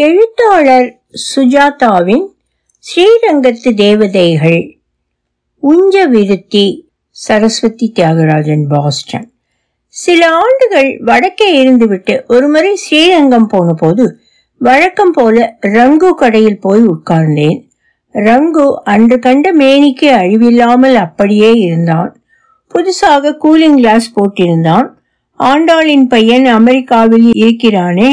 எழுத்தாளர் சுஜாதாவின் ஸ்ரீரங்கத்து தேவதைகள் உஞ்ச விருத்தி சரஸ்வதி தியாகராஜன் பாஸ்டன். சில ஆண்டுகள் வடக்கே இருந்துவிட்டு ஒருமுறை ஸ்ரீரங்கம் போன போது வழக்கம் போல ரங்கு கடையில் போய் உட்கார்ந்தேன். ரங்கு அன்று கண்ட மேனிக்கு அழிவில்லாமல் அப்படியே இருந்தான். புதுசாக கூலிங் கிளாஸ் போட்டிருந்தான். ஆண்டாளின் பையன் அமெரிக்காவில் இருக்கிறானே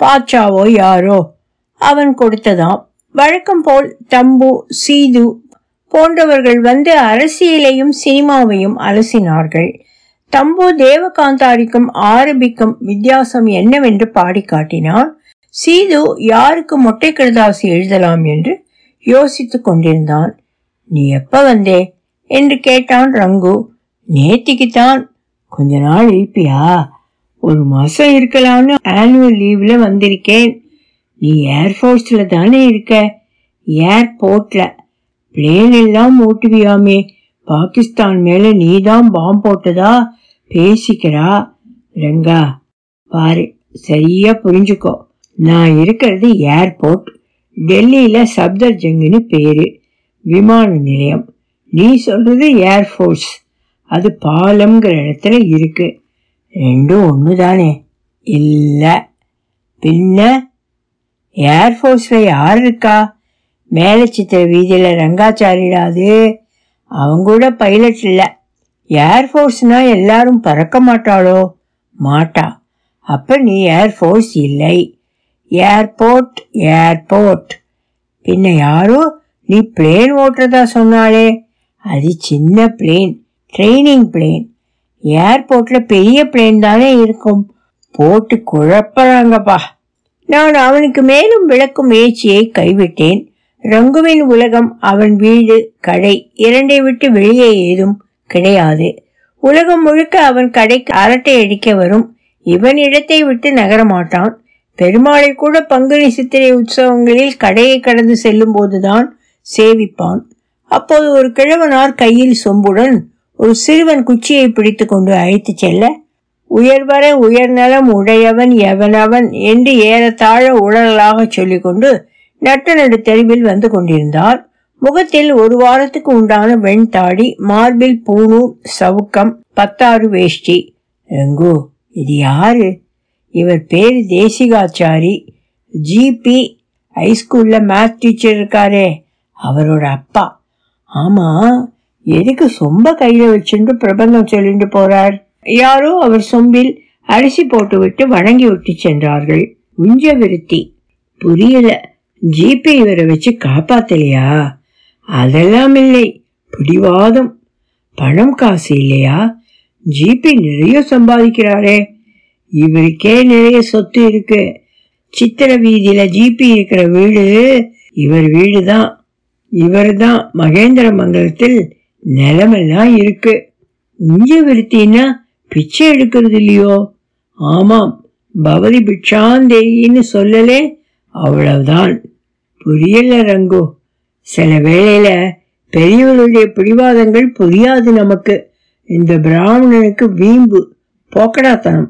பாட்சாவோ யாரோ? அவன் கொடுத்ததாம் வழக்கம் போல் தம்பு சீது போன்றவர்கள் வந்து அரசியலையும் சினிமாவையும் அலசினார்கள். தம்பு தேவகாந்தாரிக்கும் ஆரபிக்கும் வித்தியாசம் என்னவென்று பாடி காட்டினான். சீது யாருக்கு மொட்டை கடுதாசி எழுதலாம் என்று யோசித்துக் கொண்டிருந்தான். நீ எப்ப வந்தே? என்று கேட்டான் ரங்கு. நேத்திக்குத்தான். கொஞ்ச நாள் இருப்பியா ஒரு மாசம் இருக்கலாம்னு ஆனுவல் லீவ்ல வந்திருக்கேன். நீ ஏர்ஃபோர்ஸ்ல தானே இருக்க? ஏர்போர்ட்ல பிளேன் எல்லாம் ஓட்டுவியாமே. பாகிஸ்தான் மேல நீதான் பாம் போட்டதா? பேசிக்கிறா. ரங்கா பாரு சரியா புரிஞ்சுக்கோ. நான் இருக்கிறது ஏர்போர்ட் டெல்லியில சப்தர்ஜங்குன்னு பேரு. விமான நிலையம். நீ சொல்றது ஏர்ஃபோர்ஸ் அது பாலம்ங்கிற இடத்துல இருக்கு. ரெண்டும் ஒன்று தானே இல்லை பின்ன ஏர்ஃபோர்ஸில் யார் இருக்கா மேலே சித்திர வீதியில் ரங்காச்சாரிடாது அவங்க கூட பைலட் இல்லை ஏர்ஃபோர்ஸ்னால் எல்லாரும் பறக்க மாட்டாளோ மாட்டா அப்போ நீ ஏர்ஃபோர்ஸ் இல்லை ஏர்போர்ட் ஏர்போர்ட் பின்ன யாரோ நீ பிளேன் ஓட்டுறதா சொன்னாலே அது சின்ன பிளேன் ட்ரைனிங் பிளேன் ஏர்போர்ட்ல பெரிய பிளேன் தானே இருக்கும். போட்டு குழப்பறாங்கப்பா. நான் அவனுக்கு மேலும் விளக்கும் முயற்சியை கைவிட்டேன். ரங்குவின் உலகம் அவன் வீடு கடை இரண்டை விட்டு வெளியே ஏதும் கிடையாது. உலகம் முழுக்க அவன் கடைக்கு அரட்டை அடிக்க வரும். இவன் இடத்தை விட்டு நகரமாட்டான் பெருமாளை கூட பங்குனி சித்திரை உற்சவங்களில் கடையை கடந்து செல்லும் போதுதான் சேவிப்பான். அப்போது ஒரு கிழவனார் கையில் சொம்புடன் ஒரு சிறுவன் குச்சியை பிடித்து கொண்டு அழைத்து செல்ல உயர்வர உயர்நலம் உடையவன் எவனவன்? என்று ஏறத்தாழ உடலாக சொல்லிக்கொண்டு நட்ட நடு தெருவில் வந்து கொண்டிருந்தார். முகத்தில் ஒரு வாரத்துக்கு உண்டான வெண்தாடி மார்பில் பூணூர் சவுக்கம் பத்தாறு வேஷ்டி. ரங்கு இது யாரு? இவர் பேர் தேசிகாச்சாரி. ஜிபி ஹைஸ்கூல்ல மேத் டீச்சர் இருக்காரே அவரோட அப்பா. ஆமா எதுக்கு சொம்ப கையில வச்சுட்டு பிரபந்தம் சொல்லிட்டு போறார்? யாரோ அவர் சொம்பில் அரிசி போட்டுவிட்டு வணங்கி விட்டு சென்றார்கள். உஞ்ச விருத்தி. புரியல. ஜிபி இவரை வச்சு காப்பாத்தலையா? அதெல்லாம் இல்லை. பிடிவாதம். பணம் காசு இல்லையா? ஜிபி நிறைய சம்பாதிக்கிறாரே. இவருக்கே நிறைய சொத்து இருக்கு. சித்திர வீதியில ஜிபி இருக்கிற வீடு இவர் வீடு தான் இவர் தான் மகேந்திர மங்கலத்தில் நிலமெல்லாம் இருக்கு. உஞ்ச விருத்தின்னா பிச்சை எடுக்கிறது இல்லையோ? ஆமாம் பவதி பிட்சாந்தேயின்னு சொல்லலே அவ்வளவுதான். புரியல ரங்கு. சில வேளையில பெரியவர்களுடைய பிடிவாதங்கள் புரியாது நமக்கு. இந்த பிராமணனுக்கு வீம்பு போக்கடாத்தனம்.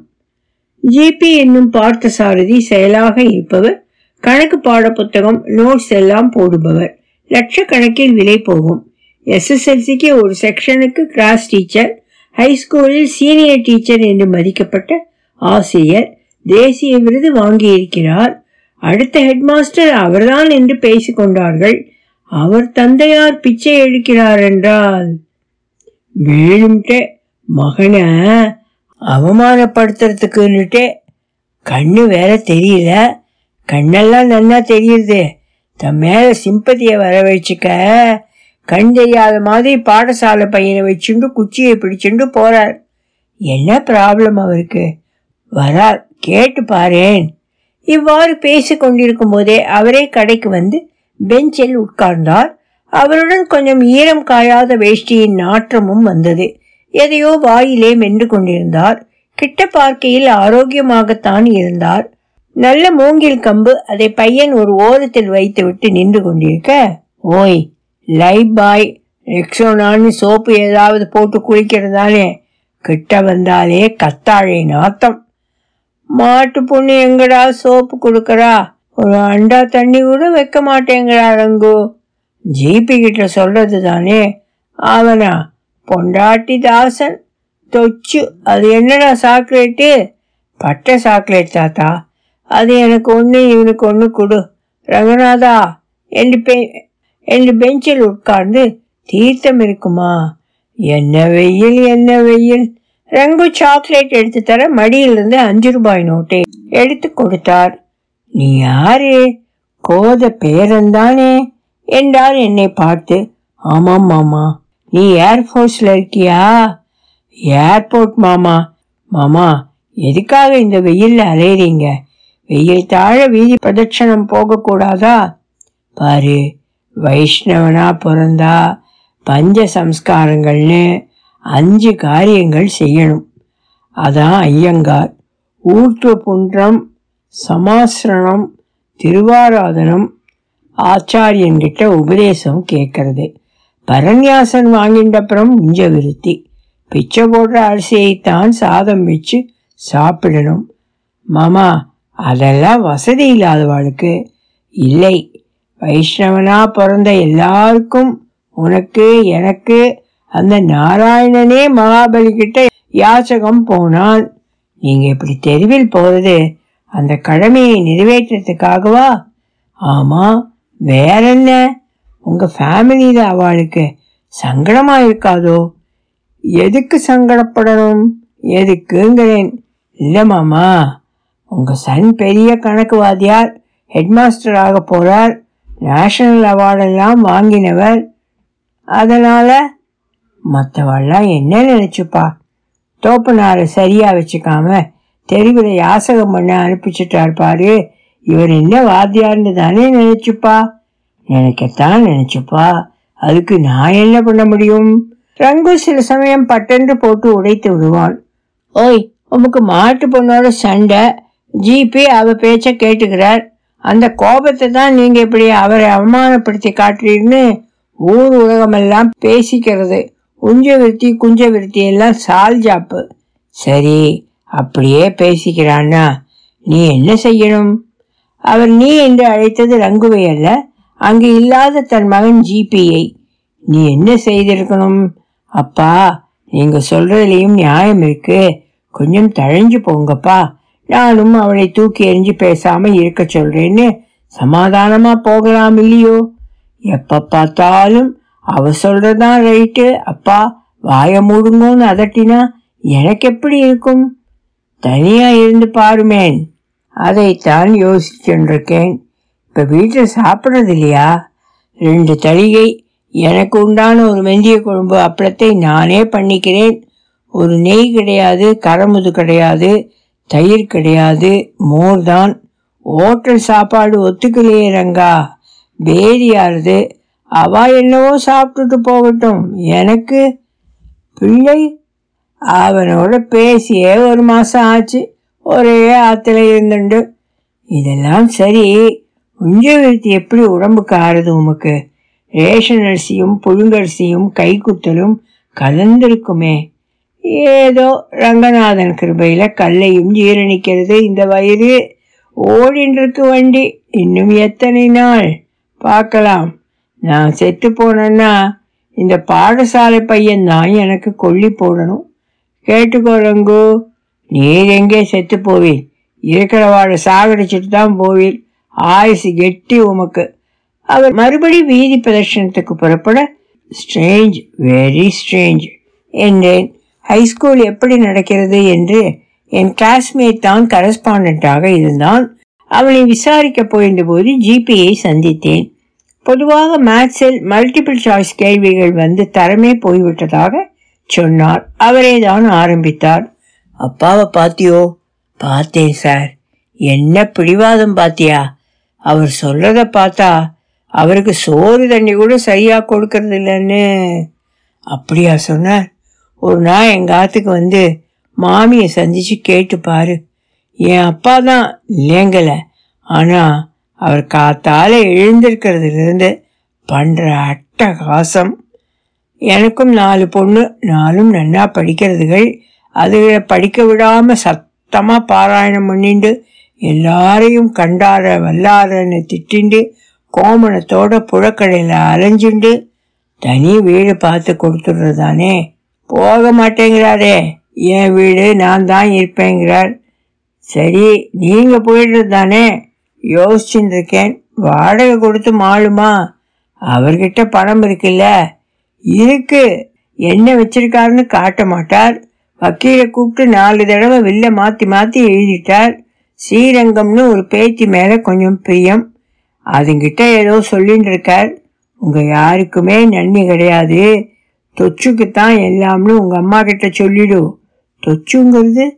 ஜிபி என்னும் பார்த்த சாரதி செயலாக இருப்பவர் கணக்கு பாட புத்தகம் நோட்ஸ் எல்லாம் போடுபவர். லட்சக்கணக்கில் விலை போகும். எஸ்எஸ்எல்சிக்கு ஒரு செக்ஷனுக்கு கிளாஸ் டீச்சர் ஹைஸ்கூலில் சீனியர் டீச்சர் என்று மதிக்கப்பட்ட ஆசிரியர் தேசிய விருது வாங்கியிருக்கிறார். அடுத்த ஹெட்மாஸ்டர் அவர்தான் என்று பேசிக்கொண்டார்கள் அவர் தந்தையார் பிச்சை எடுக்கிறார் என்றால் வேணும்ட்டே மகனை அவமானப்படுத்துறதுக்குன்னுட்டே கண்ணு வேற தெரியல. கண்ணெல்லாம் நன்னா தெரியுது. தன் மேல சிம்பதியை வர வச்சுக்க கண் தெரியாத மாதிரி பாடசாலை பையனை வச்சுண்டு குச்சியை பிடிச்சுண்டு போறார். என்ன ப்ராப்ளம் அவருக்கு? வரார் கேட்டு பாரேன். இவ்வாறு பேசி கொண்டிருக்கும் போதே அவரே கடைக்கு வந்து பெஞ்சில் உட்கார்ந்தார். அவருடன் கொஞ்சம் ஈரம் காயாத வேஷ்டியின் நாற்றமும் வந்தது. எதையோ வாயிலே மென்று கொண்டிருந்தார். கிட்ட பார்க்கையில் ஆரோக்கியமாகத்தான் இருந்தார். நல்ல மூங்கில் கம்பு அதை பையன் ஒரு ஓரத்தில் வைத்துவிட்டு நின்று கொண்டிருக்க ஓய் லைப் பாய் ரெக்ஸோனான்னு சோப்பு ஏதாவது போட்டு குளிக்கிறதானே கிட்ட வந்தாலே கத்தாழை நாத்தம் மாட்டு பொண்ணு எங்கடா சோப்பு கொடுக்கறா? ஒரு அண்டா தண்ணி கூட வைக்க மாட்டேங்கிறா ரங்கு. ஜிபி கிட்ட சொல்றது தானே? அவனா பொண்டாட்டி தாசன். தொச்சு அது என்னடா சாக்லேட்டு? பட்டை சாக்லேட் தாத்தா. அது எனக்கு ஒன்று இவனுக்கு ஒன்று கொடு. ரங்கநாதா என்று பே என்று பெஞ்சில் உட்கார்ந்து தீர்த்தம் இருக்குமா? என்ன வெயில் என்ன வெயில். ரங்கு சாக்லேட் எடுத்து தர மடியிலிருந்து அஞ்சு ரூபாய் நோட்டை எடுத்து கொடுத்தார். நீ யாரு? கோத பேரன்தானே? என்றார் என்னை பார்த்து. ஆமாம் மாமா. நீ ஏர்ஃபோர்ஸ்ல இருக்கியா? ஏர்போர்ட் மாமா. மாமா எதுக்காக இந்த வெயிலில் அலையிறீங்க? வெயில் தாழ வீதி பிரதட்சணம் போகக்கூடாதா? பாரு வைஷ்ணவனா பிறந்தா பஞ்ச சம்ஸ்காரங்கள்னு அஞ்சு காரியங்கள் செய்யணும். அதான் ஐயங்கார். ஊற்று புன்றம் சமாசிரணம் திருவாராதனம் ஆச்சாரியன்கிட்ட உபதேசம் கேட்கறது பரநியாசன் வாங்கின்றப்புறம் உஞ்ச விருத்தி. பிச்சை போடுற அரிசியைத்தான் சாதம் வச்சு சாப்பிடணும். மாமா அதெல்லாம் வசதி இல்லாதவாளுக்கு. இல்லை வைஷ்ணவனா பிறந்த எல்லாருக்கும் உனக்கு எனக்கு அந்த நாராயணனே மகாபலி கிட்ட யாச்சகம் போனான். நீங்க இப்படி தெருவில் போறது அந்த கடமையை நிறைவேற்றத்துக்காகவா? ஆமா வேற என்ன உங்க ஃபேமிலியில அவளுக்கு சங்கடமா இருக்காதோ? எதுக்கு சங்கடப்படணும்? எதுக்குங்கிறேன். இல்லை மாமா உங்க சன் பெரிய கணக்குவாதியார் ஹெட்மாஸ்டர் ஆக போறார். நேஷனல் அவார்டெல்லாம் வாங்கினவர். அதனால மற்றவெல்லாம் என்ன நினைச்சுப்பா? தோப்பனாரை சரியா வச்சுக்காம தெருவில் யாசகம் பண்ண அனுப்பிச்சிட்டார் பாரு. இவர் என்ன வாத்தியார்னு தானே நினைச்சுப்பா? நினைக்கத்தான் நினைச்சுப்பா. அதுக்கு நான் என்ன பண்ண முடியும்? ரங்கு சில சமயம் பட்டென்று போட்டு உடைத்து விடுவான் ஓய் உமக்கு மாட்டு பொண்ணோட சண்டை. ஜிபி அவ பேச்ச கேட்டுக்கிறார். அந்த கோபத்தை தான் நீங்க இப்படி அவரை அவமானப்படுத்தி காட்டுறீர்னு ஊர் உலகமெல்லாம் பேசிக்கிறது. உஞ்ச விருத்தி குஞ்ச விருத்தி எல்லாம் சால் ஜாப்பு. சரி அப்படியே பேசிக்கிறான்னா நீ என்ன செய்யணும்? அவர் நீ என்று அழைத்தது ரங்குவை அல்ல அங்கு இல்லாத தன் மகன் ஜிபியை. நீ என்ன செய்திருக்கணும்? அப்பா நீங்க சொல்றதுலயும் நியாயம் இருக்கு. கொஞ்சம் தழைஞ்சு போங்கப்பா. நானும் அவளை தூக்கி எறிஞ்சு பேசாம இருக்க சொல்றேன்னு சமாதானமா போகலாம் இல்லையோ எப்ப பார்த்தாலும் அவ சொல்றதான் ரைட்டு அப்பா வாய மூடுங்கன்னு அதட்டினா எனக்கு எப்படி இருக்கும் தனியா இருந்து பாருமேன் அதைத்தான் யோசிச்சுருக்கேன் இப்ப வீட்டில் சாப்பிட்றது இல்லையா ரெண்டு தளிகை எனக்கு உண்டான ஒரு மெந்திய குழம்பு அப்பளத்தை நானே பண்ணிக்கிறேன் ஒரு நெய் கிடையாது கரமுது கிடையாது தயிர் கிடையாது. மோர் தான் ஓட்டல் சாப்பாடு ஒத்துக்கலையே ரங்கா. பேதியாருது அவ என்னவோ சாப்பிட்டுட்டு போகட்டும். எனக்கு பிள்ளை. அவனோட பேசியே ஒரு மாதம் ஆச்சு. ஒரே ஆற்றுல இருந்துண்டு. இதெல்லாம் சரி. உஞ்சவிருத்தி எப்படி உடம்புக்கு ஆறுது உமக்கு? ரேஷன் அரிசியும் புழுங்கரிசியும் கைக்குத்தலும் கலந்திருக்குமே. ஏதோ ரங்கநாதன் கிருபையில கல்லையும் ஜீரணிக்கிறது இந்த வயிறு ஓடின்றிருக்கு வண்டி இன்னும் எத்தனை நாள்? பார்க்கலாம். நான் செத்து போனேன்னா இந்த பாடசாலை பையன் தான் எனக்கு கொல்லி போடணும். கேட்டுக்கோ ரங்கு நீர் எங்கே செத்து போவீர்? இருக்கிறவாழை சாகடிச்சிட்டு தான் போவீர். ஆயுசு கெட்டி உமக்கு. அவர் மறுபடி வீதி பிரதர்ஷனத்துக்கு புறப்பட ஸ்ட்ரேஞ்ச் வெரி ஸ்ட்ரேஞ்ச் என்றேன். ஹைஸ்கூல் எப்படி நடக்கிறது என்று என் கிளாஸ்மேட் தான் கரஸ்பாண்டாக இருந்தான். அவனை விசாரிக்க போயிருந்தபோது ஜிபியை சந்தித்தேன். பொதுவாக மேத்ஸில் மல்டிபிள் சாய்ஸ் கேள்விகள் வந்து தரமே போய்விட்டதாக சொன்னார். அவரே தான் ஆரம்பித்தார். அப்பாவை பாத்தியோ? பார்த்தேன் சார் என்ன பிடிவாதம் பாத்தியா? அவர் சொல்றத பார்த்தா அவருக்கு சோறு தண்ணி கூட சரியா கொடுக்கறது இல்லைன்னு அப்படியா சொன்னார். ஒரு நாள் எங்கள் ஆத்துக்கு வந்து மாமியை சந்தித்து கேட்டு பாரு. என் அப்பா தான் இல்லைங்கலை ஆனால் அவர் காத்தால எழுந்திருக்கிறதுலேருந்து பண்ணுற அட்டகாசம். எனக்கும் நாலு பொண்ணு நாலும் நன்னா படிக்கிறதுகள் அதுகளை படிக்க விடாமல் சத்தமாக பாராயணம் பண்ணிண்டு எல்லாரையும் கண்டார வல்லாரன்னு திட்டிண்டு கோமணத்தோட புழக்கடையில் அலைஞ்சுண்டு தனி வீடு பார்த்து கொடுத்துடுறதானே. போக மாட்டேங்கிறாரே என் வீடு நான் தான் இருப்பேங்கிறார். சரி நீங்க போயிடுறது தானே யோசிச்சுட்டு இருக்கேன் வாடகை கொடுத்து மாளுமா? அவர்கிட்ட பணம் இருக்குல்ல? இருக்கு. என்ன வச்சிருக்காருன்னு காட்ட மாட்டார். வக்கீலை கூப்பிட்டு நாலு தடவை வில்ல மாத்தி மாத்தி எழுதிட்டார். ஸ்ரீரங்கம்னு ஒரு பேத்தி மேல கொஞ்சம் பிரியம். அதுங்கிட்ட ஏதோ சொல்லிட்டு இருக்கார் உங்க யாருக்குமே நன்மை கிடையாது. தொச்சுக்குத்தான் எல்லாம்னு உங்க அம்மா கிட்ட சொல்லிடு. தொச்சுங்கிறது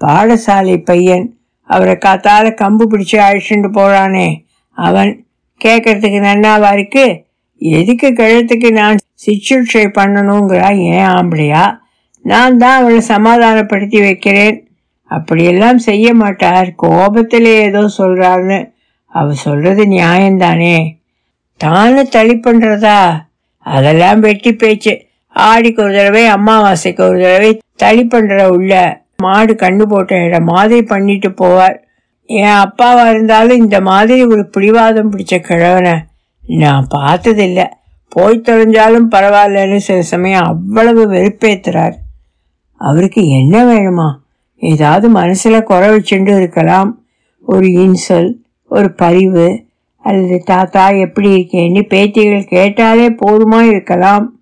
பாடசாலை பையன். அவரை காத்தால கம்பு பிடிச்சு அழிச்சுட்டு போறானே. அவன் கேட்கறதுக்கு நன்னாவா இருக்கு? எதுக்கு கழுத்துக்கு நான் சிகிச்சை பண்ணணுங்கிறா ஏன் ஆம்பளையா? நான் தான் அவளை சமாதானப்படுத்தி வைக்கிறேன். அப்படியெல்லாம் செய்ய மாட்டார். கோபத்தில் ஏதோ சொல்றாருன்னு. அவ சொல்றது நியாயம்தானே. தானே தளி பண்றதா? அதெல்லாம் வெட்டி பேச்சு. ஆடிக்கு ஒரு தடவை அமாவாசைக்கு ஒரு தடவை தளி பண்ற உள்ள மாடு கண்ணு போட்ட இடம் மாதிரி பண்ணிட்டு போவார். என் அப்பாவா இருந்தாலும் இந்த மாதிரி ஒரு பிடிவாதம் பிடிச்ச கிழவனை நான் பார்த்ததில்ல. போய் தொலைஞ்சாலும் பரவாயில்லன்னு சில சமயம் அவ்வளவு வெறுப்பேத்துறார். அவருக்கு என்ன வேணுமா? ஏதாவது மனசுல குறை வச்சுட்டு இருக்கலாம். ஒரு இன்சொல் ஒரு பரிவு அல்லது தாத்தா எப்படி இருக்கேன்னு? பேத்திகள் கேட்டாலே போதுமா இருக்கலாம்.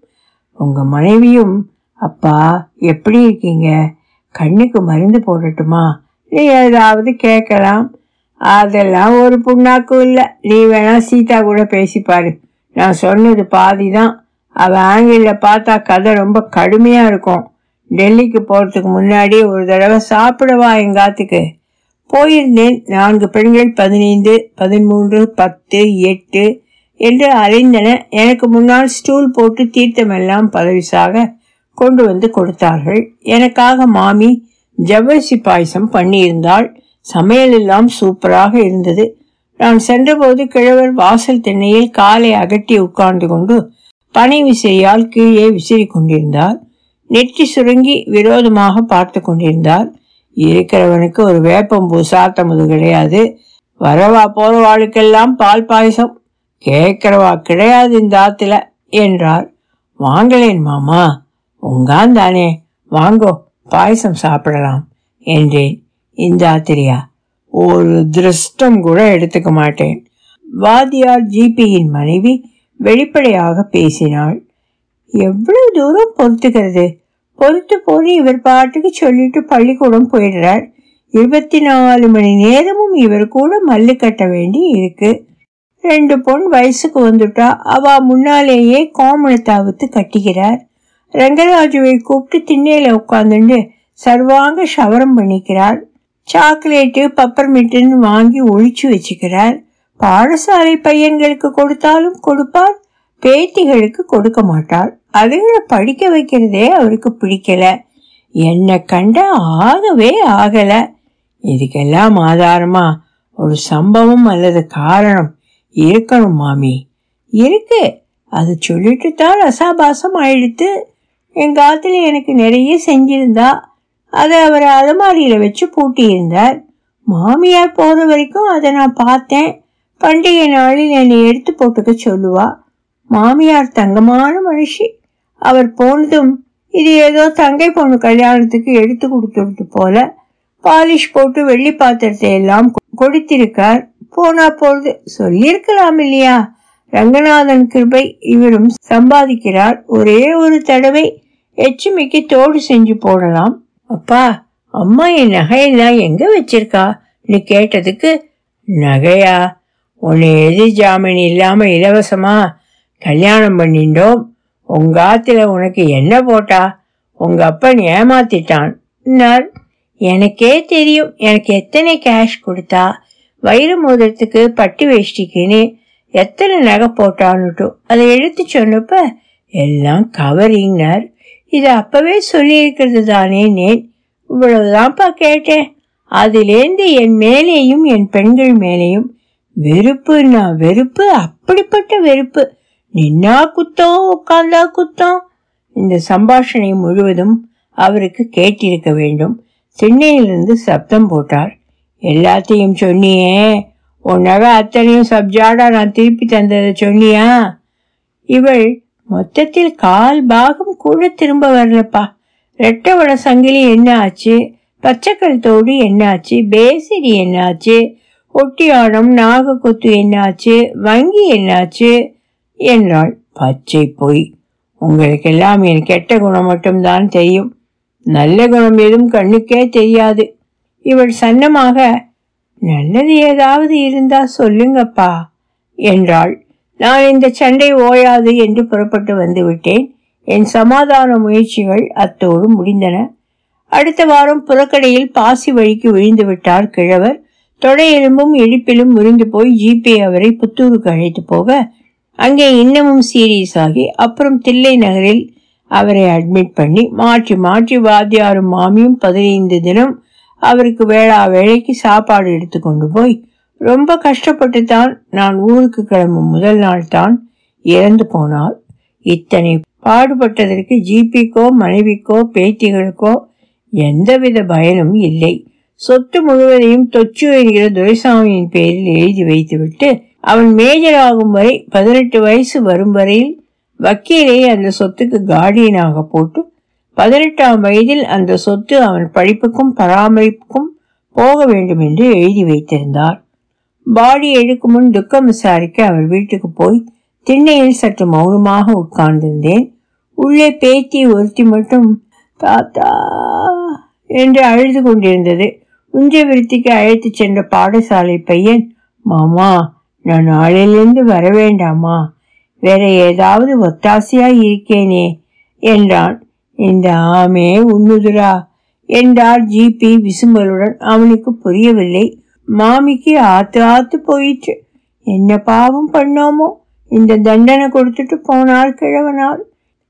உங்க மனைவியும் அப்பா எப்படி இருக்கீங்க? கண்ணுக்கு மருந்து போடட்டுமா? நீ ஏதாவது கேட்கலாம்? அதெல்லாம் ஒரு புண்ணாக்கும் இல்லை. நீ வேணா சீதா கூட பேசிப்பாரு. நான் சொன்னது பாதி தான் அவள் ஆங்கிளில் பார்த்தா கதை ரொம்ப கடுமையாக இருக்கும். டெல்லிக்கு போகிறதுக்கு முன்னாடி ஒரு தடவை சாப்பிடவா எங்காத்துக்கு? போயிருந்தேன். நான்கு பெண்கள் பதினைந்து பதிமூன்று பத்து எட்டு என்று அலைந்தன எனக்கு முன்னால் ஸ்டூல் போட்டு தீர்த்தமெல்லாம் பதவிசாக கொண்டு வந்து கொடுத்தார்கள். எனக்காக மாமி ஜவ்வரிசி பாயசம் பண்ணியிருந்தாள். சமையல் எல்லாம் சூப்பராக இருந்தது. நான் சென்றபோது கிழவர் வாசல் திண்ணையில் காலை அகட்டி உட்கார்ந்து கொண்டு பனை விசிறியால் கீழே விசிறி கொண்டிருந்தார். நெற்றி சுருங்கி விரோதமாக பார்த்து கொண்டிருந்தார். இருக்கிறவனுக்கு ஒரு வேப்பம்பூ சாத்தமுது கிடையாது. வரவா போறவாளுக்கெல்லாம் பால் பாயசம் கேட்கிறவா கிடையாது இந்த ஆத்துல என்றார். வாங்களேன் மாமா. உங்கான் தானே வாங்கோ பாயசம் சாப்பிடலாம் என்றேன். இந்த ஆத்திரியா ஒரு திருஷ்டம் கூட எடுத்துக்க மாட்டேன். வாதியார் ஜிபியின் மனைவி வெளிப்படையாக பேசினாள். எவ்வளவு தூரம் பொறுத்துக்கிறது பொறுத்து போய் இவர் பாட்டுக்கு சொல்லிட்டு பள்ளிக்கூடம் போயிடுறார். இருபத்தி நாலு மணி நேரமும் இவர் கூட மல்லு கட்ட வேண்டி இருக்கு. ரெண்டு பொன் வயசுக்கு வந்துட்டா. அவ முன்னாலேயே கோமணத்தாவுத்து கட்டிக்கிறார். ரங்கராஜுவை கூப்பிட்டு திண்ணையில உட்காந்துண்டு சர்வாங்க ஷவரம் பண்ணிக்கிறார். சாக்லேட்டு பப்பர்மிட்டுன்னு வாங்கி ஒழிச்சு வச்சுக்கிறார். பாடசாலை பையன்களுக்கு கொடுத்தாலும் கொடுப்பார் பேத்திகளுக்கு கொடுக்க மாட்டார். அதுகளை படிக்க வைக்கிறதே அவருக்கு பிடிக்கல. என்னை கண்ட ஆகவே ஆகல. இதுக்கெல்லாம் ஆதாரமா? ஒரு சம்பவம் அல்லது காரணம்? இருக்கணும் மாமி. இருக்கு. அது சொல்லிட்டு தான் ரசாபாசம் ஆயிடுத்து என் ஆத்துல எனக்கு நிறைய செஞ்சிருந்தா அதை அவர் அலமாரியில் வச்சு பூட்டியிருந்தார். மாமியார் போகிற வரைக்கும் அதை நான் பார்த்தேன். பண்டிகை நாளில் என்னை எடுத்து போட்டுக்க சொல்லுவா. மாமியார் தங்கமான மனுஷி. அவர் போனதும் இது ஏதோ தங்கை பொண்ணு கல்யாணத்துக்கு எடுத்து கொடுத்துருது போல. பாலிஷ் போட்டு வெள்ளி பாத்திரத்தை எல்லாம் கொடுத்திருக்கார். போனா போறது சொல்லியிருக்கலாம் இல்லையா? ரங்கநாதன் கிருபை இவரும் சம்பாதிக்கிறார். ஒரே ஒரு தடவை எச்சுமிக்கு தோடு செஞ்சு போடலாம். அப்பா அம்மா என் நகையெல்லாம் எங்க வச்சிருக்கா? நீ கேட்டதுக்கு நகையா? உன்னை எது ஜாமீன் இல்லாம இலவசமா கல்யாணம் பண்ணிட்டோம்? உங்க ஆத்துல உனக்கு என்ன போட்டா? உங்க அப்பன் ஏமாத்திட்டான். எனக்கே தெரியும். எனக்கு எத்தனை கேஷ் கொடுத்தா? வயிறு மோதிரத்துக்கு பட்டு வேஷ்டிக்குன்னு எத்தனை நகை போட்டான்னுட்டும் அதை எடுத்து சொன்னப்ப எல்லாம் கவரிங்னார். இது அப்பவே சொல்லியிருக்கிறது தானே நேன். இவ்வளவுதான்ப்பா கேட்டேன். அதிலேந்து என் மேலேயும் என் பெண்கள் மேலேயும் வெறுப்புன்னா வெறுப்பு அப்படிப்பட்ட வெறுப்பு. நின்னா குத்தம் உட்கார்ந்தா குத்தம். இந்த சம்பாஷணை முழுவதும் அவருக்கு கேட்டிருக்க வேண்டும். சென்னையிலிருந்து சப்தம் போட்டார். எல்லாத்தையும் சொன்னியே. உன்னாக அத்தனையும் சப்ஜாடா நான் திருப்பி தந்ததை சொன்னியா? இவள் மொத்தத்தில் கால் பாகம் கூட திரும்ப வரலப்பா. ரெட்டவட சங்கிலி என்ன ஆச்சு பச்சைக்கல் தோடு என்னாச்சு? பேசிடி என்னாச்சு? ஒட்டியானம் நாகக்கொத்து என்னாச்சு? வங்கி என்னாச்சு? என்றாள் பச்சை பொய். உங்களுக்கெல்லாம் என் கெட்ட குணம் மட்டும்தான் தெரியும். நல்ல குணம் எதுவும் கண்ணுக்கே தெரியாது. இவள் சன்னமாக நல்லது ஏதாவது இருந்தா சொல்லுங்கப்பா என்றாள். நான் இந்த சண்டை ஓயாது என்று புறப்பட்டு வந்துவிட்டேன் என் சமாதான முயற்சிகள் அத்தோடு முடிந்தன. அடுத்த வாரம் புறக்கடையில் பாசி வழிக்கு விழுந்து விட்டார் கிழவர். தொடையெலும்பும் இடுப்பிலும் முறிந்து போய் ஜிபே அவரை புத்தூருக்கு அழைத்து போக அங்கே இன்னமும் சீரியஸ் ஆகி அப்புறம் தில்லை நகரில் அவரை அட்மிட் பண்ணி மாற்றி மாற்றி வாத்தியாரும் மாமியும் பதினைந்து தினம் அவருக்கு வேளா வேலைக்கு சாப்பாடு எடுத்து கொண்டு போய் ரொம்ப கஷ்டப்பட்டு தான் நான் ஊருக்கு கிளம்பும் முதல் நாள் தான் இறந்து போனார் இத்தனை பாடுபட்டதற்கு ஜிபிக்கோ மனைவிக்கோ பேத்திகளுக்கோ எந்தவித பயனும் இல்லை. சொத்து முழுவதையும் தொச்சு என்கிற துரைசாமியின் பேரில் எழுதி வைத்துவிட்டு அவன் மேஜர் ஆகும் வரை பதினெட்டு வயசு வரும் வரையில் வக்கீலை அந்த சொத்துக்கு கார்டியனாக போட்டு பதினெட்டாம் வயதில் அந்த சொத்து அவன் படிப்புக்கும் பராமரிப்புக்கும் போக வேண்டும் என்று எழுதி வைத்திருந்தார். பாடி எடுக்கும் முன் துக்கம் விசாரிக்க அவர் வீட்டுக்கு போய் திண்ணையில் சற்று மௌனமாக உட்கார்ந்திருந்தேன். உள்ளே பேத்தி ஒருத்தி மட்டும் தாத்தா என்று அழுது கொண்டிருந்தது. உஞ்ச விருத்திக்கு அழைத்து சென்ற பாடசாலை பையன் மாமா நான் நாளையிலிருந்து வர வேண்டாமா வேற ஏதாவது ஒத்தாசையாய் இருக்கேனே என்றான். இந்த ஆமே உண்ணுதுரா? என்றார் ஜிபி விசும்பலுடன். அவனுக்கு புரியவில்லை. மாமிக்கு ஆத்து ஆத்து போயிற்று. என்ன பாவம் பண்ணோமோ? இந்த தண்டனை கொடுத்துட்டு போனால் கிழவனால்.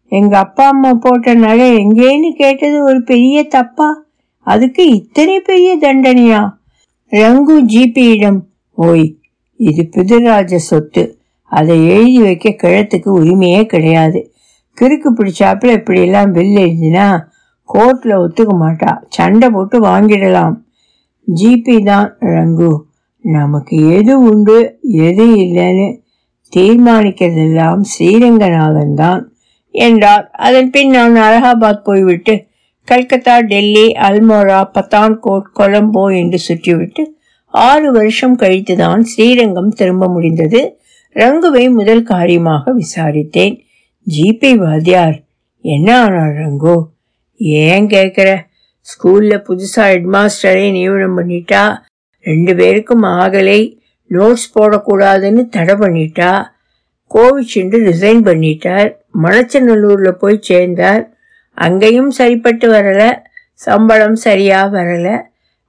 எங்க அப்பா அம்மா போட்ட நகை எங்கேன்னு கேட்டது ஒரு பெரிய தப்பா? அதுக்கு இத்தனை பெரிய தண்டனையா? ரங்கு ஜிபியிடம் ஓய் இது பிதுராஜ சொத்து. அதை எழுதி வைக்க கிழத்துக்கு உரிமையே கிடையாது. கிறுக்கு பிடிச்சாப்புல இப்படியெல்லாம் பில் எழுதினா கோர்ட்ல ஒத்துக்க மாட்டா. சண்டை போட்டு வாங்கிடலாம். ஜிபி தான் ரங்கு. நமக்கு எது உண்டு எது இல்லைன்னு தீர்மானிக்கிறதெல்லாம் ஸ்ரீரங்கநாதன் தான் என்றார். அதன் பின் நான் அலகாபாத் போய்விட்டு கல்கத்தா டெல்லி அல்மோரா பத்தான்கோட் கொலம்போ என்று சுற்றிவிட்டு ஆறு வருஷம் கழித்துதான் ஸ்ரீரங்கம் திரும்ப முடிந்தது. ரங்குவை முதல் காரியமாக விசாரித்தேன். ஜிபி வாத்தியார். என்ன ஆனார் ரங்கோ? ஏன் கேட்குற? ஸ்கூலில் புதுசாக ஹெட்மாஸ்டரை நியமனம் பண்ணிட்டா? ரெண்டு பேருக்கும் ஆகலை. நோட்ஸ் போடக்கூடாதுன்னு தடை பண்ணிட்டா? கோவிச்சுண்டு ரிசைன் பண்ணிட்டார். மணச்சநல்லூரில் போய் சேர்ந்தார். அங்கேயும் சரிப்பட்டு வரலை. சம்பளம் சரியாக வரலை.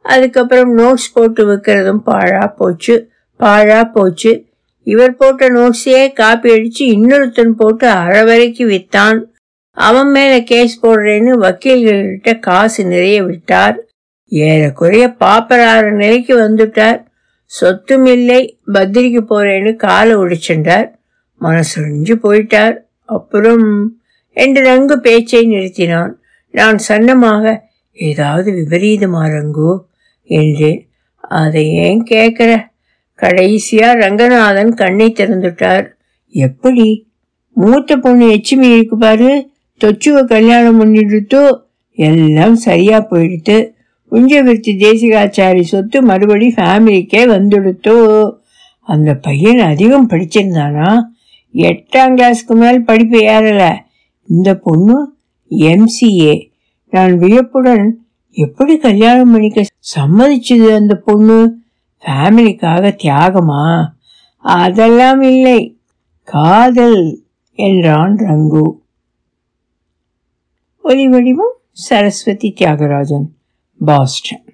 அதுக்கப்புறம் நோட்ஸ் போட்டு வைக்கிறதும் பாழாக போச்சு. பாழாக போச்சு. இவர் போட்ட நோட்ஸையே காப்பி அடிச்சு இன்னொருத்தன் போட்டு அரை வித்தான். அவன் மேல கேஸ் போடுறேன்னு வக்கீல்கள்கிட்ட காசு நிறைய விட்டார். ஏறக்குறைய பாப்பராற நிலைக்கு வந்துட்டார். சொத்தும் இல்லை பத்திரிக்கு போறேன்னு காலை உடிச்சுட்டார் மனசுழிஞ்சு போயிட்டார். அப்புறம் என்று ரங்கு பேச்சை நிறுத்தினான். நான் சன்னமாக ஏதாவது விபரீதமா ரங்கு? என்றேன். அதை ஏன் கேட்கிற? கடைசியா ரங்கநாதன் கண்ணை திறந்துட்டார். எப்படி? மூத்த பொண்ணு எச்சுமி இருக்கு பாரு. தொச்சுவ கல்யாணம் பண்ணிடுத்தோ எல்லாம் சரியா போயிடுத்து. உஞ்சவிருத்தி தேசிகாச்சாரி சொத்து மறுபடி ஃபேமிலிக்கே வந்துடுத்தோ? அந்த பையன் அதிகம் படிச்சிருந்தானா? எட்டாம் கிளாஸ்க்கு மேல் படிப்பு ஏறல. இந்த பொண்ணு எம்சிஏ நான் வியப்புடன் எப்படி கல்யாணம் பண்ணிக்க சம்மதிச்சது அந்த பொண்ணு? ஃபேமிலிக்காக தியாகமா? அதெல்லாம் இல்லை. காதல் என்றான் ரங்கு. ஒலி வடிவம் சரஸ்வதி தியாகராஜன் பாஸ்டன்.